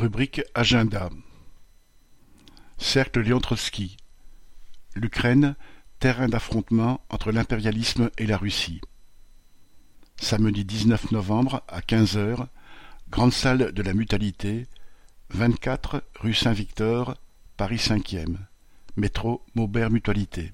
Rubrique Agenda Cercle Léontrovsky L'Ukraine, terrain d'affrontement entre l'impérialisme et la Russie. Samedi 19 novembre à 15 heures, Grande salle de la Mutualité, vingt-quatre rue Saint-Victor, Paris cinquième. Métro Maubert Mutualité.